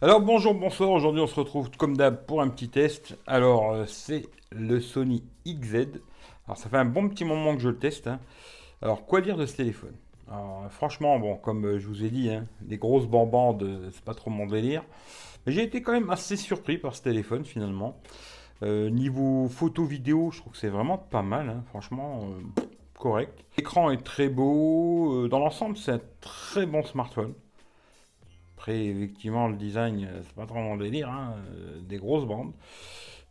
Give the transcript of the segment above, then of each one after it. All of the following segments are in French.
Alors bonjour, bonsoir, aujourd'hui on se retrouve comme d'hab pour un petit test. Alors euh, c'est le Sony XZ. Alors ça fait un bon petit moment que je le teste. hein. Alors quoi dire de ce téléphone? Alors, Franchement, comme euh, je vous ai dit, hein, les grosses bambandes, euh, c'est pas trop mon délire. Mais j'ai été quand même assez surpris par ce téléphone finalement. Euh, niveau photo vidéo, je trouve que c'est vraiment pas mal, hein, franchement euh, correct. L'écran est très beau, euh, dans l'ensemble c'est un très bon smartphone. Effectivement, le design, euh, c'est pas trop mon délire, hein, euh, des grosses bandes.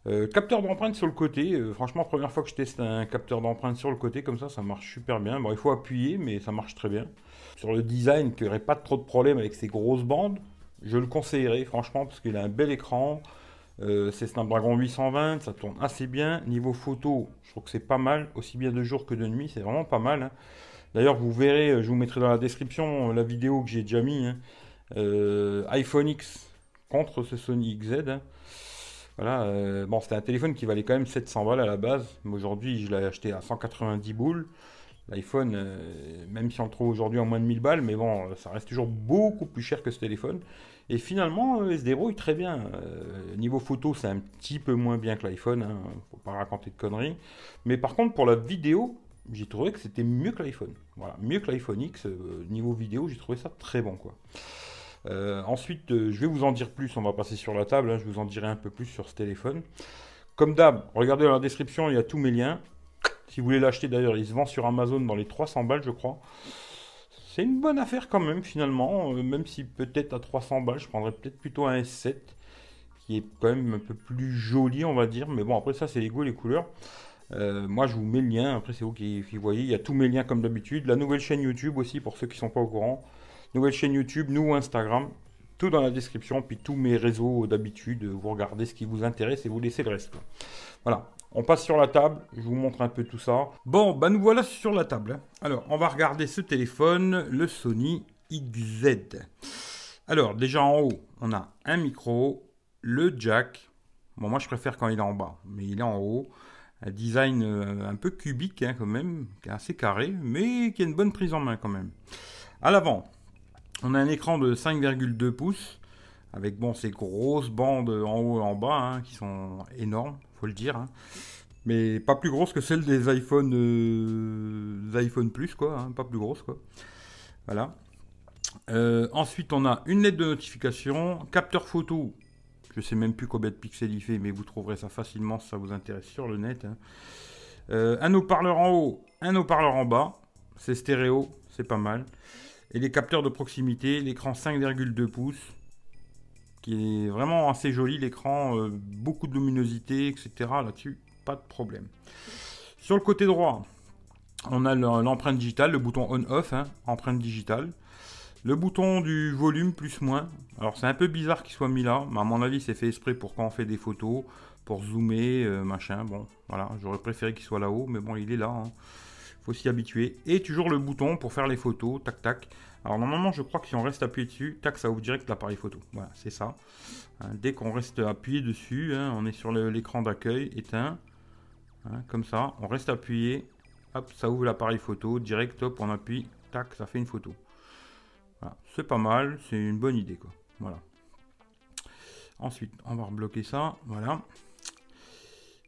Euh, capteur d'empreinte sur le côté, franchement, première fois que je teste un capteur d'empreinte sur le côté, comme ça, ça marche super bien. Bon, il faut appuyer, mais ça marche très bien. Sur le design, qui aurait pas trop de problème avec ces grosses bandes, je le conseillerais, franchement, parce qu'il a un bel écran. C'est Snapdragon 820, ça tourne assez bien. Niveau photo, je trouve que c'est pas mal, aussi bien de jour que de nuit, c'est vraiment pas mal. hein. D'ailleurs, vous verrez, je vous mettrai dans la description la vidéo que j'ai déjà mis. hein. Euh, iPhone X contre ce Sony XZ. hein. Voilà, euh, bon, c'était un téléphone qui valait quand même 700 balles à la base, mais aujourd'hui je l'ai acheté à 190 boules. L'iPhone, euh, même si on le trouve aujourd'hui en moins de 1000 balles, mais bon, ça reste toujours beaucoup plus cher que ce téléphone. Et finalement, euh, il se débrouille très bien. Niveau photo, c'est un petit peu moins bien que l'iPhone, hein, faut pas raconter de conneries. Mais par contre, pour la vidéo, j'ai trouvé que c'était mieux que l'iPhone. Voilà, mieux que l'iPhone X. niveau vidéo, j'ai trouvé ça très bon, quoi. Euh, ensuite, euh, je vais vous en dire plus. On va passer sur la table. hein, je vous en dirai un peu plus sur ce téléphone. Comme d'hab, regardez dans la description, il y a tous mes liens. Si vous voulez l'acheter, d'ailleurs, il se vend sur Amazon dans les 300 balles, je crois. C'est une bonne affaire quand même, finalement. euh, même si peut-être à 300 balles, je prendrais peut-être plutôt un S7, qui est quand même un peu plus joli, on va dire. Mais bon, après ça, c'est les goûts les couleurs. Moi, je vous mets le lien. Après, c'est vous qui, voyez. Il y a tous mes liens comme d'habitude. La nouvelle chaîne YouTube aussi, pour ceux qui sont pas au courant. Nouvelle chaîne YouTube, nous Instagram. Tout dans la description. Puis tous mes réseaux d'habitude. Vous regardez ce qui vous intéresse et vous laissez le reste. Voilà. On passe sur la table. Je vous montre un peu tout ça. Bon, bah nous voilà sur la table. hein. Alors, on va regarder ce téléphone, le Sony XZ. Alors, déjà en haut, on a un micro, le jack. Bon, moi je préfère quand il est en bas, mais il est en haut. Un design euh, un peu cubique hein, quand même, assez carré, mais qui a une bonne prise en main quand même. À l'avant, on a un écran de 5,2 pouces, avec bon ces grosses bandes en haut et en bas, hein, qui sont énormes, faut le dire. hein. Mais pas plus grosses que celles des iPhone, euh, iPhone Plus, quoi, hein, pas plus grosses, quoi. Voilà. Euh, ensuite, on a une lettre de notification, capteur photo. Je sais même plus combien de pixels il fait, mais vous trouverez ça facilement si ça vous intéresse sur le net. Euh, un haut-parleur en haut, un haut-parleur en bas. C'est stéréo, c'est pas mal. Et les capteurs de proximité, l'écran 5,2 pouces, qui est vraiment assez joli. L'écran, euh, beaucoup de luminosité, etc. Là-dessus, pas de problème. Sur le côté droit, on a le- l'empreinte digitale, le bouton on-off, hein, empreinte digitale. Le bouton du volume plus-moins. Alors c'est un peu bizarre qu'il soit mis là, mais à mon avis c'est fait exprès pour quand on fait des photos, pour zoomer, euh, machin. Bon, voilà, j'aurais préféré qu'il soit là-haut, mais bon, il est là. hein. Faut s'y habituer. Et toujours le bouton pour faire les photos, tac tac. Alors normalement je crois que si on reste appuyé dessus, tac, ça ouvre direct l'appareil photo. Voilà, c'est ça. Hein, dès qu'on reste appuyé dessus, hein, on est sur l'écran d'accueil, éteint. Hein, comme ça, on reste appuyé, hop, ça ouvre l'appareil photo, direct, hop, on appuie, tac, ça fait une photo. Voilà, c'est pas mal, c'est une bonne idée quoi. Voilà. Ensuite, on va rebloquer ça, voilà.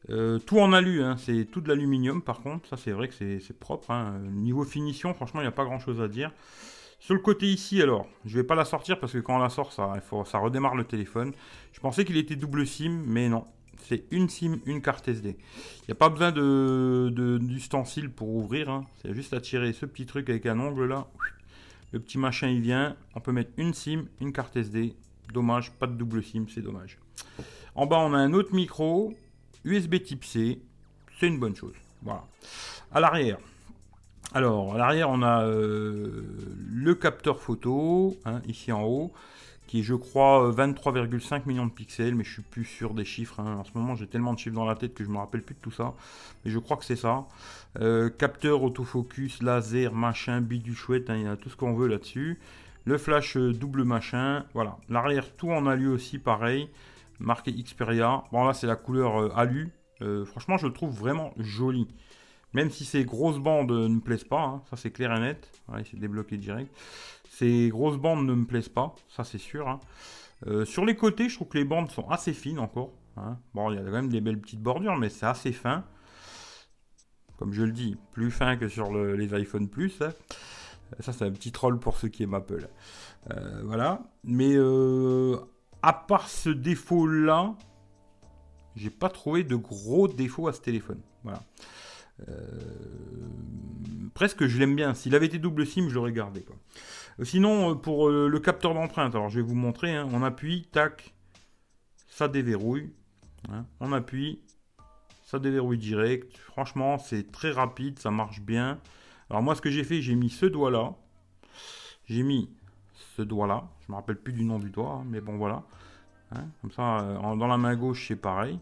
Euh, tout en alu, hein, c'est tout de l'aluminium par contre, ça c'est vrai que c'est propre. hein. Niveau finition, franchement, il n'y a pas grand chose à dire. Sur le côté ici, alors, je vais pas la sortir parce que quand on la sort, ça, il faut, ça redémarre le téléphone. Je pensais qu'il était double SIM, mais non. C'est une SIM, une carte SD. Il n'y a pas besoin de- d'ustensile pour ouvrir. hein. C'est juste à tirer ce petit truc avec un ongle là. Le petit machin il vient. On peut mettre une SIM, une carte SD. Dommage, pas de double SIM, c'est dommage. En bas, on a un autre micro. USB type C. C'est une bonne chose. Voilà. À l'arrière. Alors, à l'arrière, on a euh, le capteur photo, hein, ici en haut, qui est, je crois, euh, 23,5 millions de pixels, mais je suis plus sûr des chiffres. hein. En ce moment, j'ai tellement de chiffres dans la tête que je me rappelle plus de tout ça. Mais je crois que c'est ça. Euh, capteur autofocus, laser, machin, bidule chouette, hein, il y a tout ce qu'on veut là-dessus. Le flash euh, double machin, voilà. L'arrière, tout en alu aussi, pareil. Marqué Xperia. Bon, là, c'est la couleur euh, alu. Euh, franchement, je le trouve vraiment joli. Même si ces grosses bandes ne me plaisent pas, hein, ça c'est clair et net. C'est débloqué direct. Ces grosses bandes ne me plaisent pas, ça c'est sûr. hein. Euh, sur les côtés, je trouve que les bandes sont assez fines encore. Hein. Bon, il y a quand même des belles petites bordures, mais c'est assez fin. Comme je le dis, plus fin que sur les iPhone Plus. Ça, c'est un petit troll pour ceux qui aiment Apple. Voilà. Mais à part ce défaut-là, j'ai pas trouvé de gros défauts à ce téléphone. Voilà. presque je l'aime bien. S'il avait été double SIM, je l'aurais gardé. Quoi. Sinon, pour le capteur d'empreinte, alors je vais vous montrer. Hein. on appuie, tac, ça déverrouille. Hein. On appuie, ça déverrouille direct. Franchement, c'est très rapide, ça marche bien. Alors moi, ce que j'ai fait, j'ai mis ce doigt-là. J'ai mis ce doigt-là. Je me rappelle plus du nom du doigt, hein, mais bon, voilà. Hein, comme ça, euh, dans la main gauche, c'est pareil.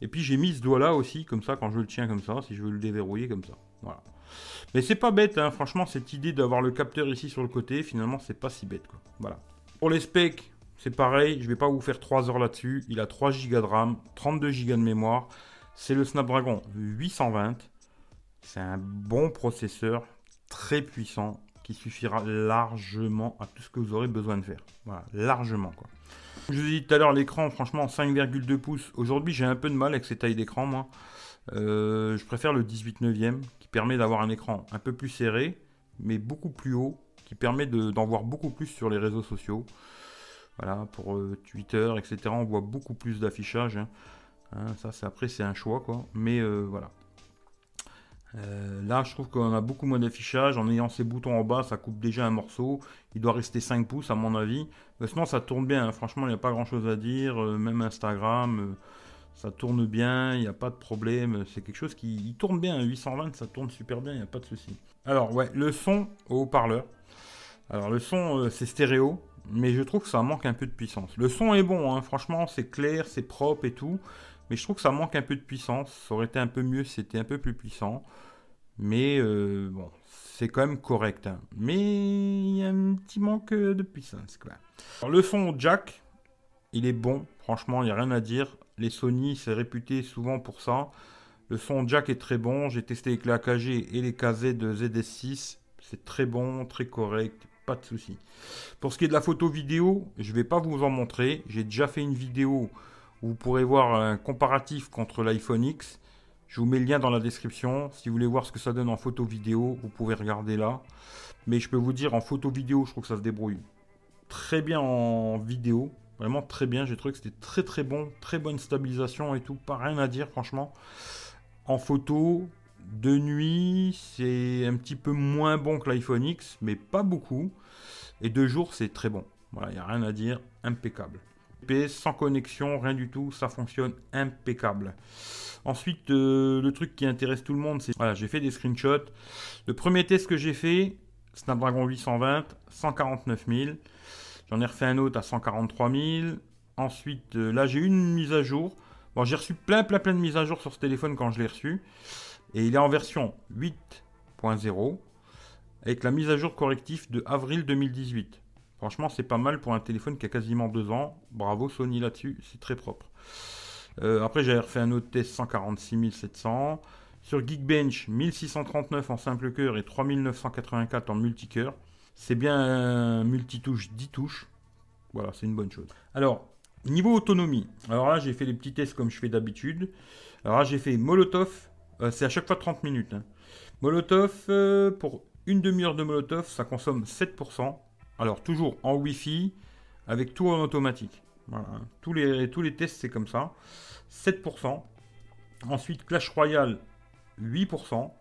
Et puis j'ai mis ce doigt-là aussi, comme ça, quand je le tiens comme ça, si je veux le déverrouiller comme ça. Voilà. Mais c'est pas bête, franchement, cette idée d'avoir le capteur ici sur le côté, finalement, c'est pas si bête. Quoi. Voilà. Pour les specs, c'est pareil, je vais pas vous faire 3 heures là-dessus. Il a 3 Go de RAM, 32 Go de mémoire. C'est le Snapdragon 820. C'est un bon processeur, très puissant, suffira largement à tout ce que vous aurez besoin de faire. Voilà, largement quoi. Je vous ai dit tout à l'heure, l'écran, franchement, 5,2 pouces. Aujourd'hui, j'ai un peu de mal avec ces tailles d'écran, moi. Euh, je préfère le 18 9 qui permet d'avoir un écran un peu plus serré, mais beaucoup plus haut, qui permet d'en voir beaucoup plus sur les réseaux sociaux. Voilà, pour euh, Twitter, etc. On voit beaucoup plus d'affichage. Hein. Hein, ça, c'est après, c'est un choix, quoi. Mais euh, voilà. Euh, là, je trouve qu'on a beaucoup moins d'affichage. En ayant ces boutons en bas, ça coupe déjà un morceau. Il doit rester 5 pouces, à mon avis. Mais sinon, ça tourne bien. Hein. Franchement, il n'y a pas grand chose à dire. même Instagram, ça tourne bien. Il n'y a pas de problème. C'est quelque chose qui tourne bien. 820, ça tourne super bien. Il n'y a pas de souci. Alors, ouais, le son au haut-parleur. Alors, le son, c'est stéréo mais je trouve que ça manque un peu de puissance. Le son est bon, hein. franchement, c'est clair, c'est propre et tout, mais je trouve que ça manque un peu de puissance. Ça aurait été un peu mieux si c'était un peu plus puissant, mais euh, bon, c'est quand même correct. Hein. Mais il y a un petit manque de puissance. Quoi. le son jack, il est bon, franchement, il n'y a rien à dire. Les Sony, c'est réputé souvent pour ça. Le son jack est très bon. J'ai testé avec les AKG et les KZ de ZS6. C'est très bon, très correct, pas de souci. Pour ce qui est de la photo vidéo, je ne vais pas vous en montrer. J'ai déjà fait une vidéo vous pourrez voir un comparatif contre l'iPhone X. Je vous mets le lien dans la description. Si vous voulez voir ce que ça donne en photo vidéo, vous pouvez regarder là. Mais je peux vous dire, en photo vidéo, je trouve que ça se débrouille très bien en vidéo. Vraiment très bien. J'ai trouvé que c'était très très bon. Très bonne stabilisation et tout. Pas rien à dire, franchement. En photo, de nuit, c'est un petit peu moins bon que l'iPhone X, mais pas beaucoup. Et de jour, c'est très bon. Voilà, il n'y a rien à dire, impeccable. Sans connexion, rien du tout, ça fonctionne impeccable. Ensuite, euh, le truc qui intéresse tout le monde, c'est... Voilà, j'ai fait des screenshots. Le premier test que j'ai fait, Snapdragon 820, 149 000. J'en ai refait un autre à 143 000. Ensuite, euh, là, j'ai une mise à jour. Bon, j'ai reçu plein, plein, plein de mises à jour sur ce téléphone quand je l'ai reçu. Et il est en version 8.0 avec la mise à jour correctif de avril 2018. Franchement, c'est pas mal pour un téléphone qui a quasiment deux ans. Bravo Sony là-dessus, c'est très propre. Euh, après, j'avais refait un autre test 146 700. Sur Geekbench, 1639 en simple cœur et 3984 en multicœur. C'est bien un multitouche 10 touches. Voilà, c'est une bonne chose. Alors, niveau autonomie. Alors là, j'ai fait les petits tests comme je fais d'habitude. Alors là, j'ai fait Molotov euh, c'est à chaque fois 30 minutes. Hein. Molotov, euh, pour une demi-heure de Molotov, ça consomme 7%. Alors, toujours en Wi-Fi, avec tout en automatique. Les, tous les tests, c'est comme ça. 7%. Ensuite, Clash Royale, 8%.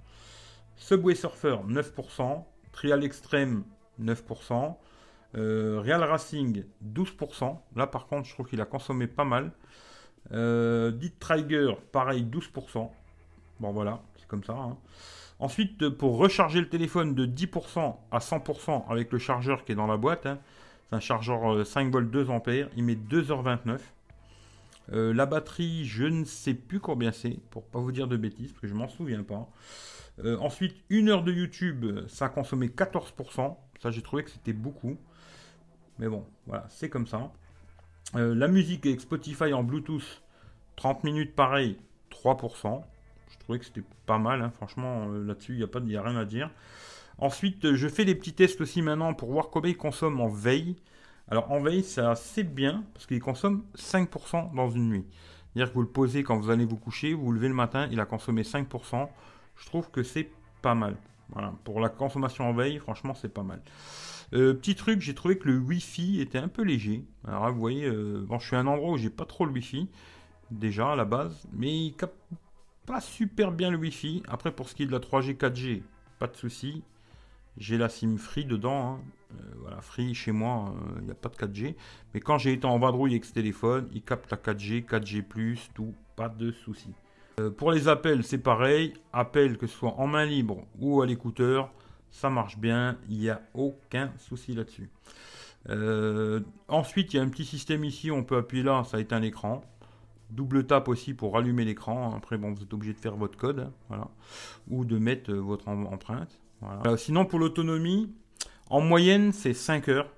Subway Surfer, 9%. Trial Extreme, 9%. Euh, Real Racing, 12%. Là, par contre, je trouve qu'il a consommé pas mal. Euh, Dit Trigger, pareil, 12%. Bon voilà, c'est comme ça. Hein. Ensuite, pour recharger le téléphone de 10% à 100% avec le chargeur qui est dans la boîte, hein, c'est un chargeur 5 euh, volts 2 ampères, il met 2h29. Euh, la batterie, je ne sais plus combien c'est, pour pas vous dire de bêtises, parce que je m'en souviens pas. Euh, ensuite, une heure de YouTube, ça a consommé 14%. Ça, j'ai trouvé que c'était beaucoup. Mais bon, voilà, c'est comme ça. la musique avec Spotify en Bluetooth, 30 minutes pareil, 3% trouvais que c'était pas mal, hein. franchement, euh, là-dessus, il n'y a, a rien à dire. Ensuite, je fais des petits tests aussi maintenant pour voir combien il consomme en veille. Alors en veille, c'est assez bien parce qu'il consomme 5% dans une nuit. C'est-à-dire que vous le posez quand vous allez vous coucher, vous, vous levez le matin, il a consommé 5%. Je trouve que c'est pas mal. Voilà. Pour la consommation en veille, franchement, c'est pas mal. Euh, petit truc, j'ai trouvé que le Wi-Fi était un peu léger. Alors là, vous voyez, euh, bon, je suis à un endroit où j'ai pas trop le Wi-Fi, déjà à la base, mais il capte super bien le Wi-Fi. Après, pour ce qui est de la 3G, 4G, pas de souci. J'ai la SIM Free dedans. Hein. Euh, voilà, Free chez moi, il n'y a pas de 4G. Mais quand j'ai été en vadrouille avec ce téléphone, il capte la 4G, 4G, tout, pas de souci. pour les appels, c'est pareil. Appel, que ce soit en main libre ou à l'écouteur, ça marche bien, il n'y a aucun souci là-dessus. Euh, ensuite, il y a un petit système ici, on peut appuyer là, ça éteint l'écran. Double tape aussi pour rallumer l'écran. Après, bon, vous êtes obligé de faire votre code, hein, voilà, ou de mettre euh, votre empreinte. Voilà. sinon, pour l'autonomie, en moyenne, c'est 5 heures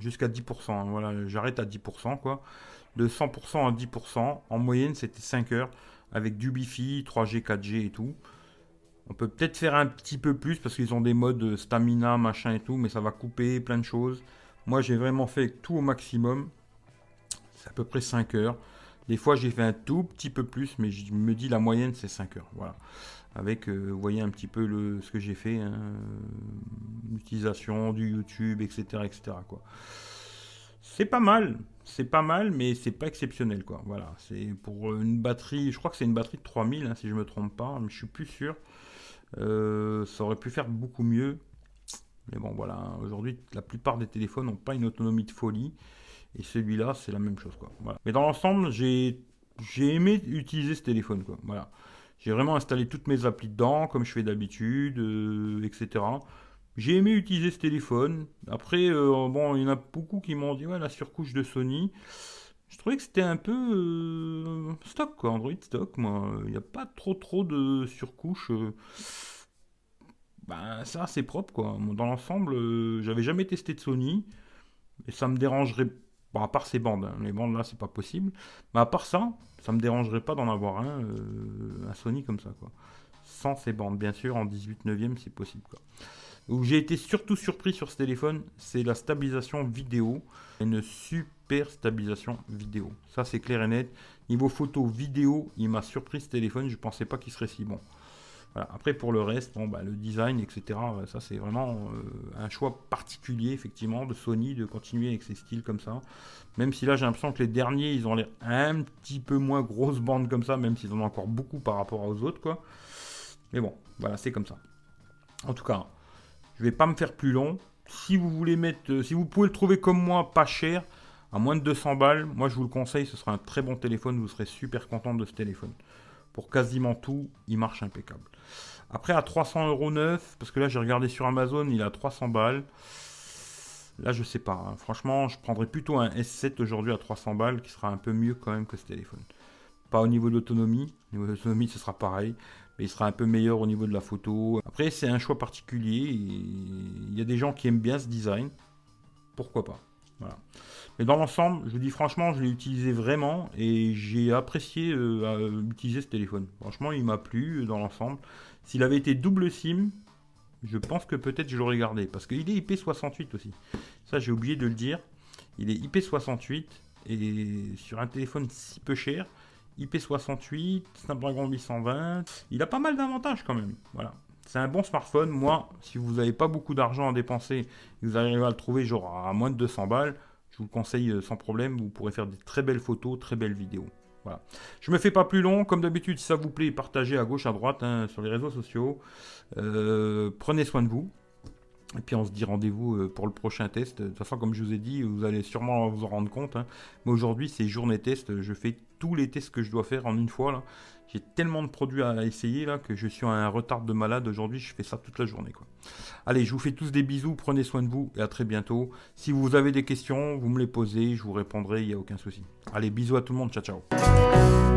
jusqu'à 10%. Hein, voilà, j'arrête à 10%, quoi. De 100% à 10%. En moyenne, c'était 5 heures avec du Wi-Fi, 3G, 4G et tout. On peut peut-être faire un petit peu plus parce qu'ils ont des modes stamina, machin et tout, mais ça va couper plein de choses. Moi, j'ai vraiment fait tout au maximum. C'est à peu près 5 heures. Des fois, j'ai fait un tout petit peu plus, mais je me dis la moyenne, c'est 5 heures. Voilà. Avec, euh, vous voyez un petit peu le, ce que j'ai fait, hein, l'utilisation du YouTube, etc. etc. Quoi. C'est pas mal, c'est pas mal, mais c'est pas exceptionnel, quoi. Voilà, c'est pour une batterie, je crois que c'est une batterie de 3000, hein, si je me trompe pas, mais je suis plus sûr. Euh, ça aurait pu faire beaucoup mieux. Mais bon, voilà. Aujourd'hui, la plupart des téléphones n'ont pas une autonomie de folie. Et celui-là, c'est la même chose. Quoi. Mais dans l'ensemble, j'ai aimé utiliser ce téléphone. Quoi. Voilà. J'ai vraiment installé toutes mes applis dedans, comme je fais d'habitude, euh, etc. J'ai aimé utiliser ce téléphone. Après, euh, bon, il y en a beaucoup qui m'ont dit ouais, la surcouche de Sony. Je trouvais que c'était un peu stock, quoi, Android stock, moi. Il n'y a pas trop trop de surcouche ben, ça c'est propre quoi. Dans l'ensemble, euh, j'avais jamais testé de Sony et ça me dérangerait. Bon, à part ces bandes, hein. les bandes là c'est pas possible. Mais à part ça, ça me dérangerait pas d'en avoir un, euh, Sony comme ça quoi. Sans ces bandes, bien sûr, en 18 neuvième c'est possible. Où j'ai été surtout surpris sur ce téléphone, c'est la stabilisation vidéo. Une super stabilisation vidéo. Ça c'est clair et net. Niveau photo, vidéo, il m'a surpris ce téléphone. Je pensais pas qu'il serait si bon. Après, pour le reste, bon, bah, le design, etc., euh, ça c'est vraiment euh, un choix particulier, effectivement, de Sony de continuer avec ces styles comme ça. Même si là, j'ai l'impression que les derniers, ils ont l'air un petit peu moins grosses bandes comme ça, même s'ils en ont encore beaucoup par rapport aux autres, quoi. Mais bon, voilà, c'est comme ça. En tout cas, je vais pas me faire plus long. Si vous voulez mettre, euh, si vous pouvez le trouver comme moi, pas cher, à moins de 200 balles, moi je vous le conseille, ce sera un très bon téléphone, vous serez super content de ce téléphone. Pour quasiment tout, il marche impeccable. Après, à 300 euros neuf, parce que là, j'ai regardé sur Amazon, il a 300 balles. Là, je sais pas. Hein. Franchement, je prendrais plutôt un S7 aujourd'hui à 300 balles, qui sera un peu mieux quand même que ce téléphone. Pas au niveau de l'autonomie. Au niveau de l'autonomie, ce sera pareil. Mais il sera un peu meilleur au niveau de la photo. Après, c'est un choix particulier. Il y a des gens qui aiment bien ce design. Pourquoi pas Mais dans l'ensemble, je vous dis franchement, je l'ai utilisé vraiment et j'ai apprécié euh, utiliser ce téléphone. Franchement, il m'a plu euh, dans l'ensemble. S'il avait été double SIM, je pense que peut-être je l'aurais gardé. Parce qu'il est IP68 aussi. Ça, j'ai oublié de le dire. Il est IP68 et sur un téléphone si peu cher, IP68, Snapdragon 820, il a pas mal d'avantages quand même. Voilà. C'est un bon smartphone. Moi, si vous n'avez pas beaucoup d'argent à dépenser vous arrivez à le trouver genre à moins de 200 balles, je vous le conseille euh, sans problème. Vous pourrez faire des très belles photos, très belles vidéos. Voilà. Je me fais pas plus long. Comme d'habitude, si ça vous plaît, partagez à gauche, à droite hein, sur les réseaux sociaux. Euh, prenez soin de vous. Et puis on se dit rendez-vous euh, pour le prochain test. De toute façon, comme je vous ai dit, vous allez sûrement vous en rendre compte. Hein. Mais aujourd'hui, c'est journée test. Je fais tous les tests que je dois faire en une fois. J'ai tellement de produits à essayer là que je suis à un retard de malade aujourd'hui. Je fais ça toute la journée. Allez, je vous fais tous des bisous. Prenez soin de vous et à très bientôt. Si vous avez des questions, vous me les posez. Je vous répondrai. Il n'y a aucun souci. Allez, bisous à tout le monde. Ciao, ciao.